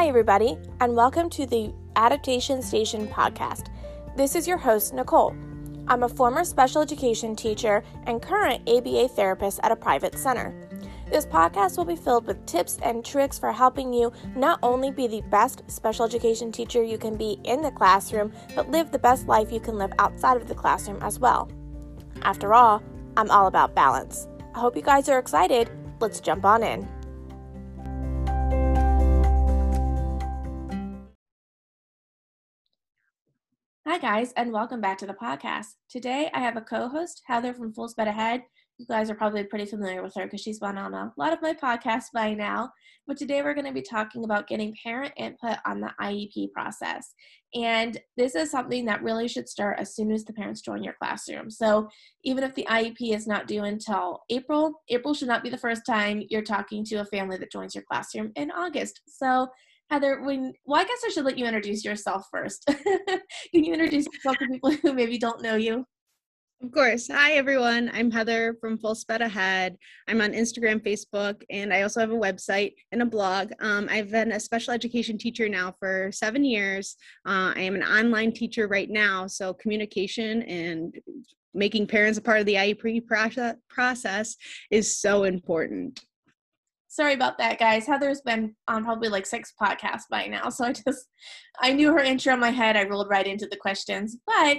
Hi, everybody, and welcome to the Adaptation Station podcast. This is your host, Nicole. I'm a former special education teacher and current ABA therapist at a private center. This podcast will be filled with tips and tricks for helping you not only be the best special education teacher you can be in the classroom, but live the best life you can live outside of the classroom as well. After all, I'm all about balance. I hope you guys are excited. Let's jump on in. Guys, and welcome back to the podcast. Today I have a co host, Heather from Full Sped Ahead. You guys are probably pretty familiar with her because she's been on a lot of my podcasts by now. But today we're going to be talking about getting parent input on the IEP process. And this is something that really should start as soon as the parents join your classroom. So even if the IEP is not due until April, April should not be the first time you're talking to a family that joins your classroom in August. So Heather, when well, I guess I should let you introduce yourself first. Can you introduce yourself to people who maybe don't know you? Of course. Hi, everyone. I'm Heather from Full Sped Ahead. I'm on Instagram, Facebook, and I also have a website and a blog. Um, I've been a special education teacher now for seven years. Uh, I am an online teacher right now, so communication and making parents a part of the IEP process is so important sorry about that guys. Heather's been on probably like six podcasts by now so i just i knew her intro in my head. I rolled right into the questions but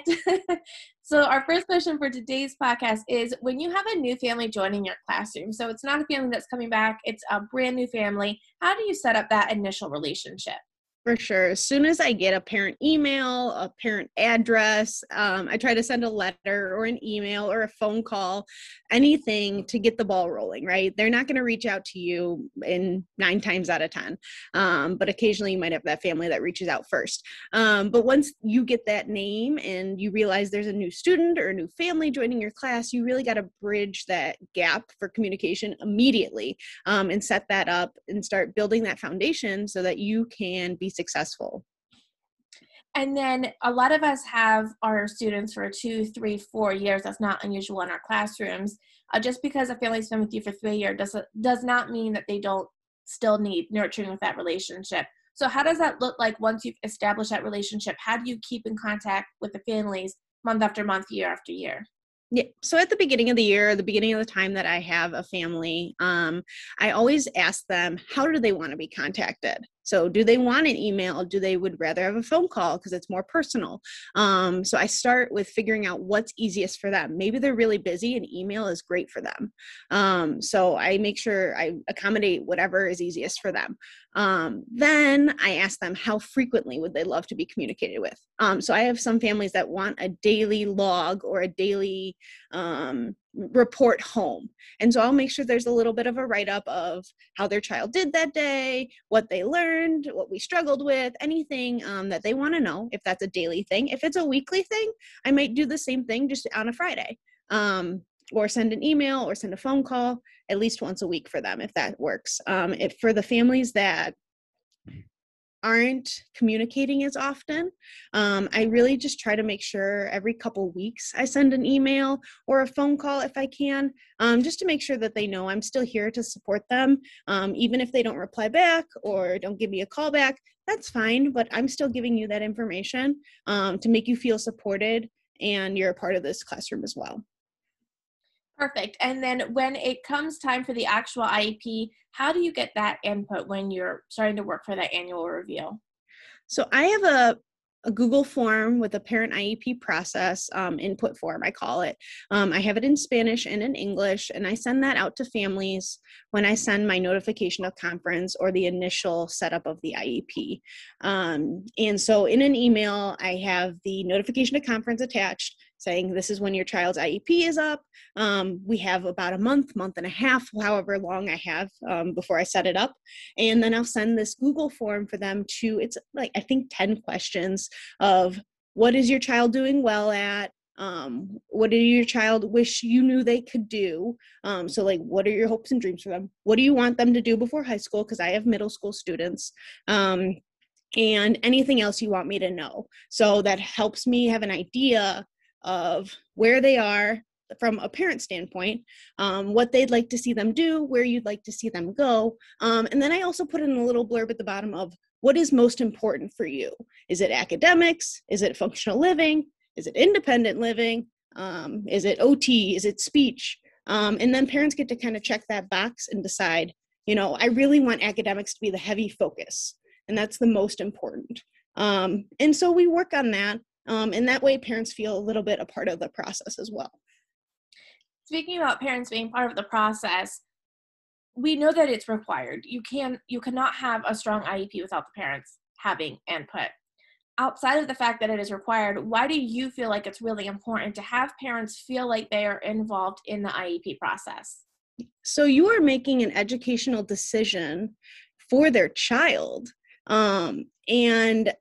so our first question for today's podcast is when you have a new family joining your classroom so it's not a family that's coming back it's a brand new family how do you set up that initial relationship for sure. As soon as I get a parent email, a parent address, um, I try to send a letter or an email or a phone call, anything to get the ball rolling, right? They're not going to reach out to you in nine times out of 10. Um, but occasionally you might have that family that reaches out first. Um, but once you get that name and you realize there's a new student or a new family joining your class, you really got to bridge that gap for communication immediately um, and set that up and start building that foundation so that you can be successful and then a lot of us have our students for two three four years that's not unusual in our classrooms uh, just because a family's been with you for three years does, does not mean that they don't still need nurturing with that relationship so how does that look like once you've established that relationship how do you keep in contact with the families month after month year after year yeah. So at the beginning of the year, the beginning of the time that I have a family, um, I always ask them, how do they want to be contacted? So, do they want an email? Do they would rather have a phone call because it's more personal? Um, so, I start with figuring out what's easiest for them. Maybe they're really busy and email is great for them. Um, so, I make sure I accommodate whatever is easiest for them. Um, then I ask them how frequently would they love to be communicated with. Um, so, I have some families that want a daily log or a daily um, report home. And so I'll make sure there's a little bit of a write up of how their child did that day, what they learned, what we struggled with, anything um, that they want to know if that's a daily thing. If it's a weekly thing, I might do the same thing just on a Friday. Um, or send an email or send a phone call at least once a week for them if that works. Um, if for the families that aren't communicating as often um, i really just try to make sure every couple weeks i send an email or a phone call if i can um, just to make sure that they know i'm still here to support them um, even if they don't reply back or don't give me a call back that's fine but i'm still giving you that information um, to make you feel supported and you're a part of this classroom as well Perfect. And then when it comes time for the actual IEP, how do you get that input when you're starting to work for that annual review? So I have a a Google form with a parent IEP process um, input form, I call it. Um, I have it in Spanish and in English, and I send that out to families when I send my notification of conference or the initial setup of the IEP. Um, and so in an email, I have the notification of conference attached saying this is when your child's IEP is up. Um, we have about a month, month and a half, however long I have um, before I set it up. And then I'll send this Google form for them to, it's like, I think 10 questions of what is your child doing well at? Um, what do your child wish you knew they could do? Um, so, like, what are your hopes and dreams for them? What do you want them to do before high school? Because I have middle school students. Um, and anything else you want me to know. So that helps me have an idea of where they are from a parent standpoint, um, what they'd like to see them do, where you'd like to see them go. Um, and then I also put in a little blurb at the bottom of what is most important for you? Is it academics? Is it functional living? Is it independent living? Um, is it OT? Is it speech? Um, and then parents get to kind of check that box and decide, you know, I really want academics to be the heavy focus, and that's the most important. Um, and so we work on that, um, and that way parents feel a little bit a part of the process as well. Speaking about parents being part of the process, we know that it's required. You can you cannot have a strong IEP without the parents having input. Outside of the fact that it is required, why do you feel like it's really important to have parents feel like they are involved in the IEP process? So you are making an educational decision for their child. Um, and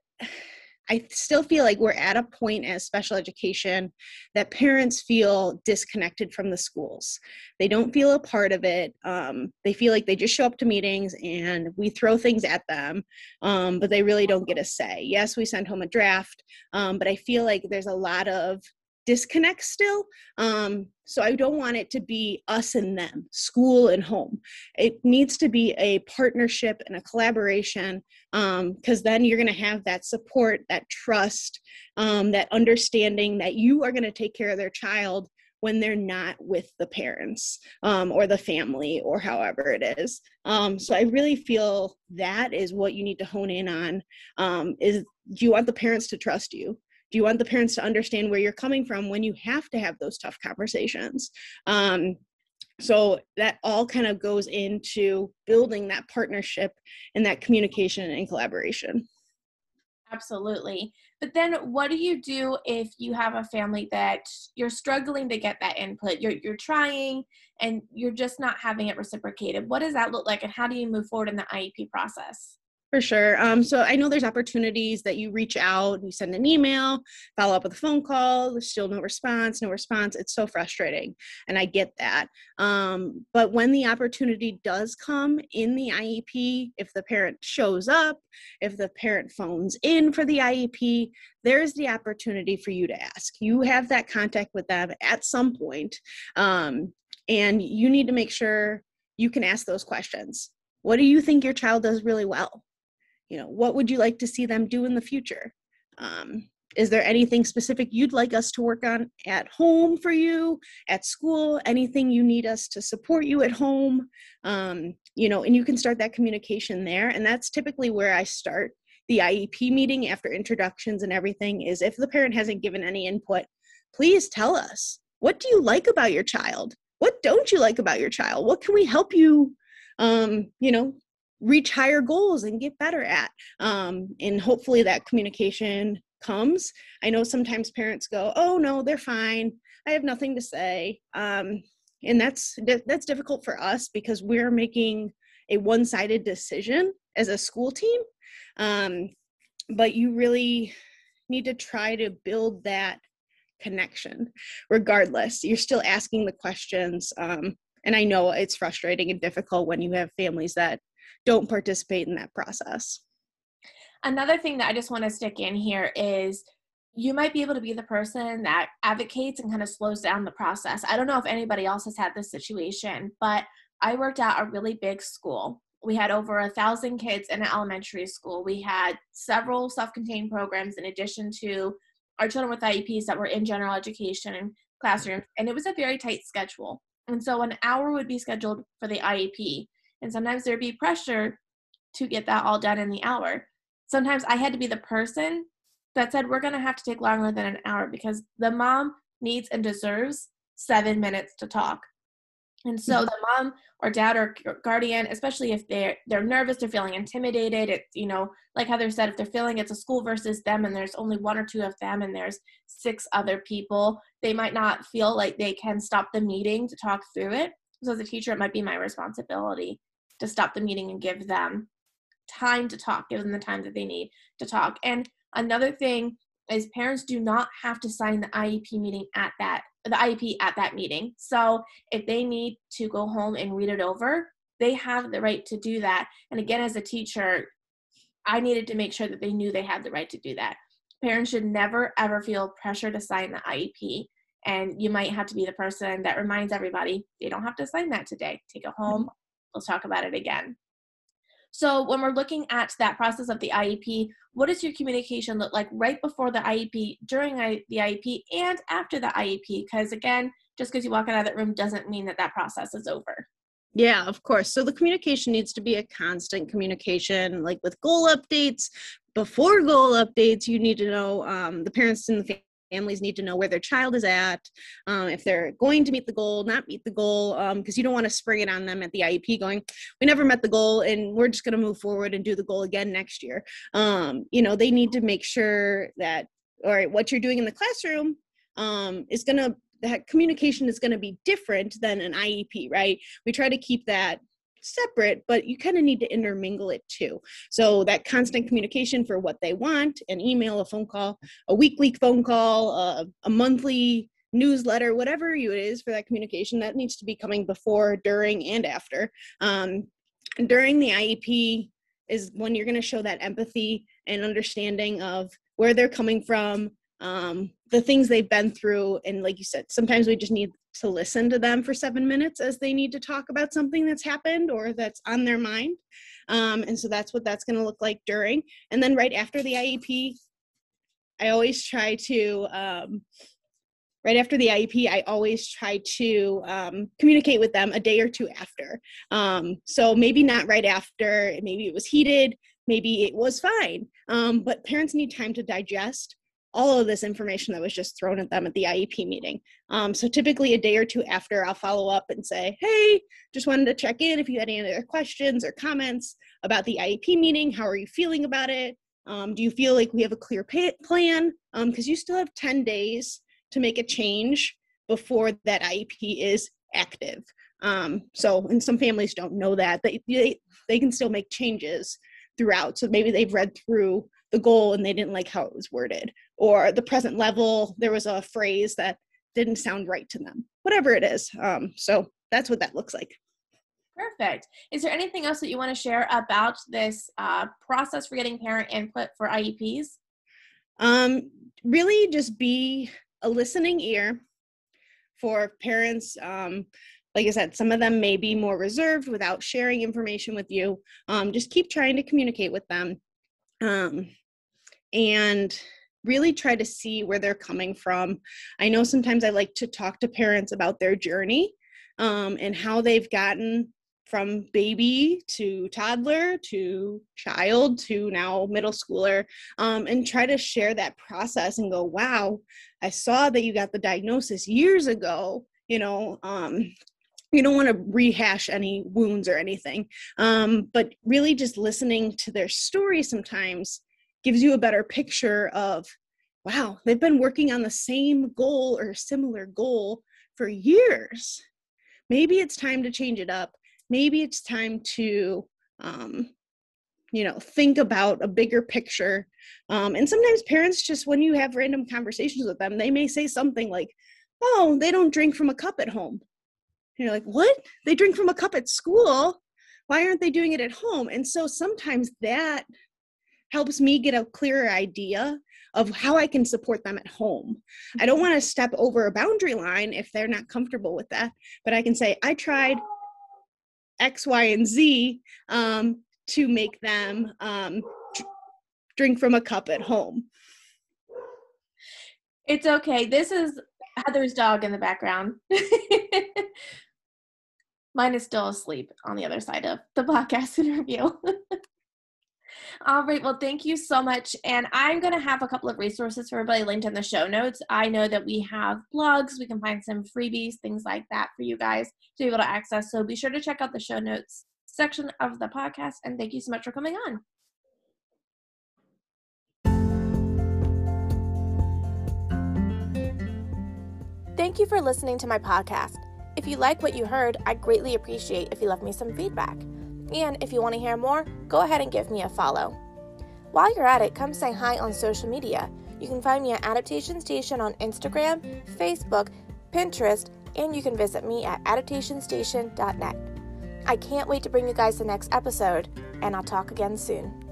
I still feel like we're at a point as special education that parents feel disconnected from the schools. They don't feel a part of it. Um, they feel like they just show up to meetings and we throw things at them, um, but they really don't get a say. Yes, we send home a draft, um, but I feel like there's a lot of disconnect still. Um, so I don't want it to be us and them, school and home. It needs to be a partnership and a collaboration because um, then you're going to have that support, that trust, um, that understanding that you are going to take care of their child when they're not with the parents um, or the family or however it is. Um, so I really feel that is what you need to hone in on. Um, is do you want the parents to trust you? Do you want the parents to understand where you're coming from when you have to have those tough conversations? Um, so that all kind of goes into building that partnership and that communication and collaboration. Absolutely. But then what do you do if you have a family that you're struggling to get that input? You're, you're trying and you're just not having it reciprocated. What does that look like and how do you move forward in the iep process for sure. Um, so I know there's opportunities that you reach out, you send an email, follow up with a phone call, still no response, no response. It's so frustrating. And I get that. Um, but when the opportunity does come in the IEP, if the parent shows up, if the parent phones in for the IEP, there's the opportunity for you to ask. You have that contact with them at some point, um, and you need to make sure you can ask those questions. What do you think your child does really well? You know what would you like to see them do in the future? Um, is there anything specific you'd like us to work on at home for you at school? Anything you need us to support you at home? Um, you know and you can start that communication there. And that's typically where i start the iep meeting after introductions and everything is if the parent hasn't given any input please tell us. What do you like about your child? What don't you like about your child? What can we help you um, you know reach higher goals and get better at um, and hopefully that communication comes. I know sometimes parents go oh no they're fine. I have nothing to say. Um, and that's that's difficult for us because we're making a one-sided decision as a school team. Um, but you really need to try to build that connection regardless. You're still asking the questions um, and i know it's frustrating and difficult when you have families that don't participate in that process. Another thing that I just want to stick in here is you might be able to be the person that advocates and kind of slows down the process. I don't know if anybody else has had this situation, but I worked at a really big school. We had over a thousand kids in an elementary school. We had several self contained programs in addition to our children with IEPs that were in general education classrooms, and it was a very tight schedule. And so an hour would be scheduled for the IEP. And sometimes there'd be pressure to get that all done in the hour. Sometimes I had to be the person that said, we're going to have to take longer than an hour because the mom needs and deserves seven minutes to talk. And so the mom or dad or guardian, especially if they're they're nervous, they're feeling intimidated. It's you know, like Heather said, if they're feeling it's a school versus them, and there's only one or two of them, and there's six other people, they might not feel like they can stop the meeting to talk through it. So as a teacher, it might be my responsibility to stop the meeting and give them time to talk, give them the time that they need to talk. And another thing is parents do not have to sign the IEP meeting at that the IEP at that meeting. So if they need to go home and read it over, they have the right to do that. And again, as a teacher, I needed to make sure that they knew they had the right to do that. Parents should never ever feel pressure to sign the IEP. And you might have to be the person that reminds everybody they don't have to sign that today. Take it home, let's talk about it again. So when we're looking at that process of the IEP, what does your communication look like right before the IEP, during the IEP, and after the IEP? Because again, just because you walk out of that room doesn't mean that that process is over. Yeah, of course. So the communication needs to be a constant communication, like with goal updates. Before goal updates, you need to know um, the parents and the families need to know where their child is at, um, if they're going to meet the goal, not meet the goal, because um, you don't want to spring it on them at the IEP going, we never met the goal and we're just going to move forward and do the goal again next year. Um, you know, they need to make sure that, all right, what you're doing in the classroom um, is going to that communication is going to be different than an IEP, right? We try to keep that separate, but you kind of need to intermingle it too. So that constant communication for what they want an email, a phone call, a weekly phone call, uh, a monthly newsletter, whatever it is for that communication, that needs to be coming before, during, and after. Um, during the IEP is when you're going to show that empathy and understanding of where they're coming from, um, the things they've been through and like you said sometimes we just need to listen to them for seven minutes as they need to talk about something that's happened or that's on their mind. Um, and so that's what that's going to look like during. And then right after the iep i always try to um, right after the iep i always try to um, communicate with them a day or two after. Um, so maybe not right after maybe it was heated maybe it was fine. Um, but parents need time to digest all of this information that was just thrown at them at the IEP meeting. Um, so typically a day or two after, I'll follow up and say, hey, just wanted to check in if you had any other questions or comments about the IEP meeting. How are you feeling about it? Um, do you feel like we have a clear pay- plan? Because um, you still have 10 days to make a change before that IEP is active. Um, so, and some families don't know that. They, they, they can still make changes throughout. So maybe they've read through the goal and they didn't like how it was worded. Or the present level there was a phrase that didn't sound right to them. Whatever it is um, so that's what that looks like. Perfect. Is there anything else that you want to share about this uh, process for getting parent input for ieps um, really just be a listening ear for parents um, like I said, some of them may be more reserved without sharing information with you. Um, just keep trying to communicate with them. Um, and really try to see where they're coming from. I know sometimes I like to talk to parents about their journey um, and how they've gotten from baby to toddler to child to now middle schooler um, and try to share that process and go wow i saw that you got the diagnosis years ago you know um, you don't want to rehash any wounds or anything um, but really just listening to their story sometimes gives you a better picture of wow they've been working on the same goal or similar goal for years. Maybe it's time to change it up. Maybe it's time to um, you know think about a bigger picture. Um, and sometimes parents just when you have random conversations with them they may say something like oh they don't drink from a cup at home. And you're like what? They drink from a cup at school? Why aren't they doing it at home? And so sometimes that helps me get a clearer idea of how I can support them at home. I don't want to step over a boundary line if they're not comfortable with that, but I can say, I tried X, Y, and Z um, to make them um, drink from a cup at home. It's okay. This is Heather's dog in the background. Mine is still asleep on the other side of the podcast interview. All right. Well, thank you so much. And I'm going to have a couple of resources for everybody linked in the show notes. I know that we have blogs, we can find some freebies, things like that for you guys to be able to access. So be sure to check out the show notes section of the podcast. And thank you so much for coming on. Thank you for listening to my podcast. If you like what you heard, I'd greatly appreciate if you left me some feedback. And if you want to hear more, go ahead and give me a follow. While you're at it, come say hi on social media. You can find me at Adaptation Station on Instagram, Facebook, Pinterest, and you can visit me at adaptationstation.net. I can't wait to bring you guys the next episode, and I'll talk again soon.